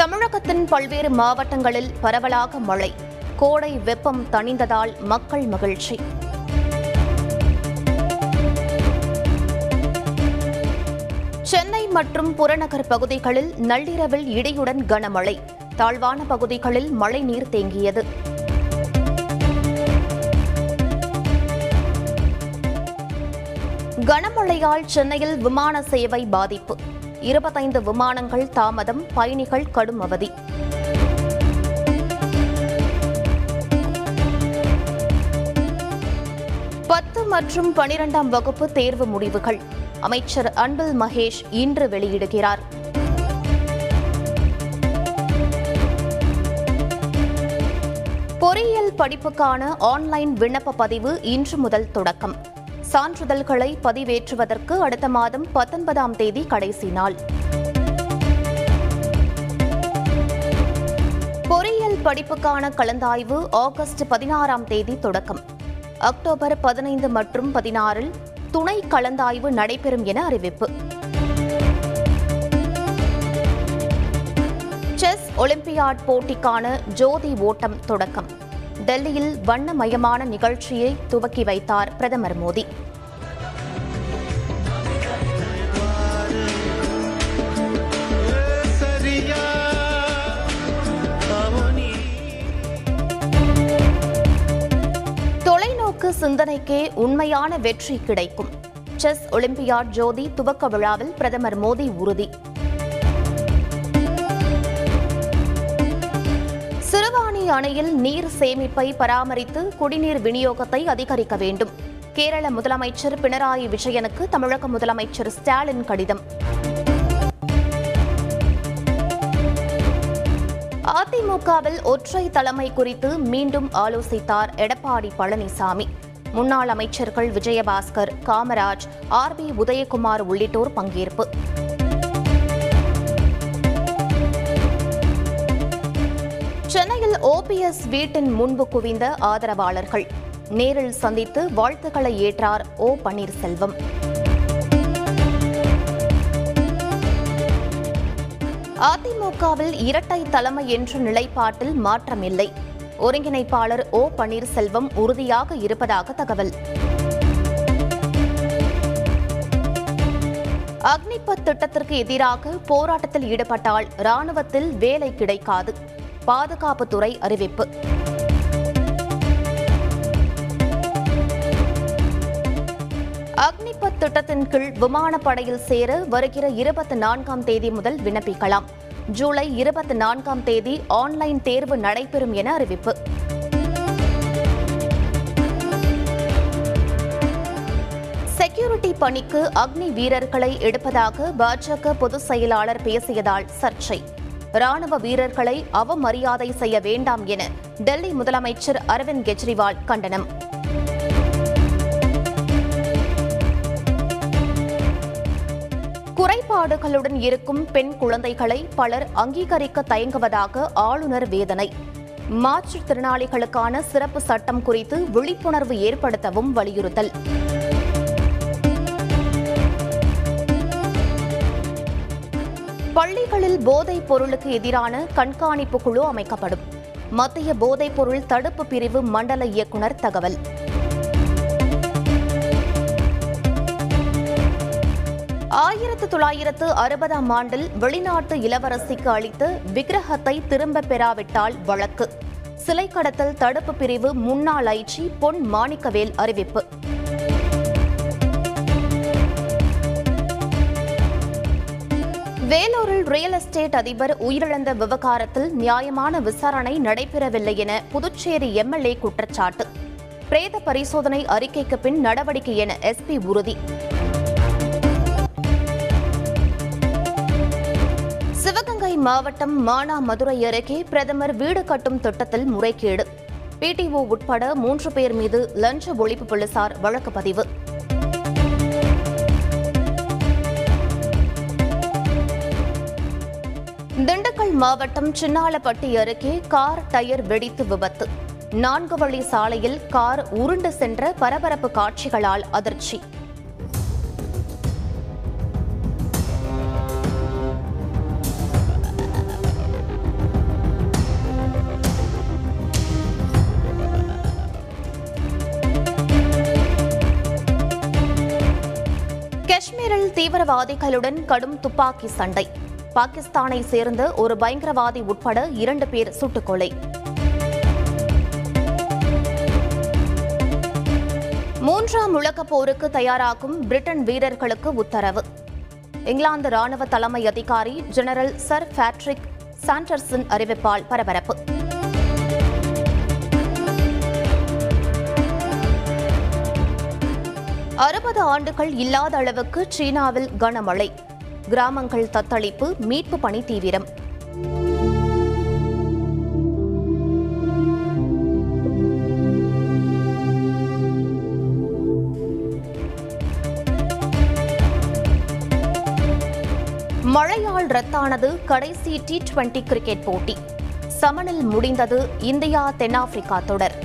தமிழகத்தின் பல்வேறு மாவட்டங்களில் பரவலாக மழை. கோடை வெப்பம் தணிந்ததால் மக்கள் மகிழ்ச்சி. சென்னை மற்றும் புறநகர் பகுதிகளில் நள்ளிரவில் இடியுடன் கனமழை. தாழ்வான பகுதிகளில் மழைநீர் தேங்கியது. கனமழையால் சென்னையில் விமான சேவை பாதிப்பு. இருபத்தைந்து விமானங்கள் தாமதம் பயணிகள் கடும் அவதி. பத்து மற்றும் பனிரெண்டாம் வகுப்பு தேர்வு முடிவுகள். அமைச்சர் அன்பில் மகேஷ் இன்று வெளியிடுகிறார். பொறியியல் படிப்புக்கான ஆன்லைன் விண்ணப்ப பதிவு இன்று முதல் தொடக்கம். சான்றிதழ்களை பதிவேற்றுவதற்கு அடுத்த மாதம் பத்தொன்பதாம் தேதி கடைசி நாள். பொறியியல் படிப்புக்கான கலந்தாய்வு ஆகஸ்ட் பதினாறாம் தேதி தொடக்கம். அக்டோபர் பதினைந்து மற்றும் பதினாறில் துணை கலந்தாய்வு நடைபெறும் என அறிவிப்பு. செஸ் ஒலிம்பியாட் போட்டிக்கான ஜோதி ஓட்டம் தொடக்கம். டெல்லியில் வண்ணமயமான நிகழ்ச்சியை துவக்கி வைத்தார் பிரதமர் மோடி. தொலைநோக்கு சிந்தனைக்கே உண்மையான வெற்றி கிடைக்கும். செஸ் ஒலிம்பியாட் ஜோதி துவக்க விழாவில் பிரதமர் மோடி உறுதி. சிறுவாணி அணையில் நீர் சேமிப்பை பராமரித்து குடிநீர் விநியோகத்தை அதிகரிக்க வேண்டும். கேரள முதலமைச்சர் பினராயி விஜயனுக்கு தமிழக முதலமைச்சர் ஸ்டாலின் கடிதம். அதிமுகவில் ஒற்றை தலைமை குறித்து மீண்டும் ஆலோசித்தார் எடப்பாடி பழனிசாமி. முன்னாள் அமைச்சர்கள் விஜயபாஸ்கர் காமராஜ் ஆர் பி உதயகுமார் உள்ளிட்டோர் பங்கேற்பு. சென்னையில் ஓபிஎஸ் வீட்டின் முன்பு குவிந்த ஆதரவாளர்கள். நேரில் சந்தித்து வாழ்த்துக்களை ஏற்றார் ஓ பன்னீர்செல்வம். அதிமுகவில் இரட்டை தலைமை என்ற நிலைப்பாட்டில் மாற்றமில்லை. ஒருங்கிணைப்பாளர் ஓ பன்னீர்செல்வம் உறுதியாக இருப்பதாக தகவல். அக்னிபத் திட்டத்திற்கு எதிராக போராட்டத்தில் ஈடுபட்டால் ராணுவத்தில் வேலை கிடைக்காது. பாதுகாப்புத்துறை அறிவிப்பு. அக்னிபத் திட்டத்தின் கீழ் விமானப்படையில் சேர வருகிற இருபத்தி நான்காம் தேதி முதல் விண்ணப்பிக்கலாம். ஜூலை இருபத்தி நான்காம் தேதி ஆன்லைன் தேர்வு நடைபெறும் என அறிவிப்பு. செக்யூரிட்டி பணிக்கு அக்னி வீரர்களை எடுப்பதாக பாஜக பொதுச் செயலாளர் பேசியதால் சர்ச்சை. ராணுவ வீரர்களை அவமரியாதை செய்ய வேண்டாம் என டெல்லி முதலமைச்சர் அரவிந்த் கெஜ்ரிவால் கண்டனம். குறைபாடுகளுடன் இருக்கும் பெண் குழந்தைகளை பலர் அங்கீகரிக்க தயங்குவதாக ஆளுநர் வேதனை. மாற்றுத்திறனாளிகளுக்கான சிறப்பு சட்டம் குறித்து விழிப்புணர்வு ஏற்படுத்தவும் வலியுறுத்தல். பள்ளிகளில் போதைப் பொருளுக்கு எதிரான கண்காணிப்பு குழு அமைக்கப்படும். மத்திய போதைப் பொருள் தடுப்பு பிரிவு மண்டல இயக்குநர் தகவல். ஆயிரத்து தொள்ளாயிரத்து அறுபதாம் ஆண்டில் வெளிநாட்டு இளவரசிக்கு அளித்த விக்கிரகத்தை திரும்ப பெறாவிட்டால் வழக்கு. சிலை கடத்தல் தடுப்பு பிரிவு முன்னாள் ஐச்சி பொன் மாணிக்கவேல் அறிவிப்பு. வேலூரில் ரியல் எஸ்டேட் அதிபர் உயிரிழந்த விவகாரத்தில் நியாயமான விசாரணை நடைபெறவில்லை என புதுச்சேரி எம்எல்ஏ குற்றச்சாட்டு. பிரேத பரிசோதனை அறிக்கைக்கு பின் நடவடிக்கை என எஸ்பி உறுதி. சிவகங்கை மாவட்டம் மானாமதுரை அருகே பிரதமர் வீடு கட்டும் திட்டத்தில் முறைகேடு. பிடிஓ உட்பட மூன்று பேர் மீது லஞ்ச ஒழிப்பு போலீசார் வழக்கு பதிவு நாமக்கல் மாவட்டம் சின்னாலப்பட்டி அருகே கார் டயர் வெடித்து விபத்து. நான்கு வழி சாலையில் கார் உருண்டு சென்ற பரபரப்பு காட்சிகளால் அதிர்ச்சி. காஷ்மீரில் தீவிரவாதிகளுடன் கடும் துப்பாக்கி சண்டை. பாகிஸ்தானை சேர்ந்த ஒரு பயங்கரவாதி உட்பட இரண்டு பேர் சுட்டுக்கொலை. மூன்றாம் உலகப் போருக்கு தயாராகும் பிரிட்டன் வீரர்களுக்கு உத்தரவு. இங்கிலாந்து ராணுவ தலைமை அதிகாரி ஜெனரல் சர் பேட்ரிக் சாண்டர்சன் அறிவிப்பால் பரபரப்பு. அறுபது ஆண்டுகள் இல்லாத அளவுக்கு சீனாவில் கனமழை. கிராமங்கள் தத்தளிப்பு மீட்பு பணி தீவிரம். மழையால் ரத்தானது கடைசி டி டுவெண்டி கிரிக்கெட் போட்டி. சமனில் முடிந்தது இந்தியா தென்னாப்பிரிக்கா தொடர்.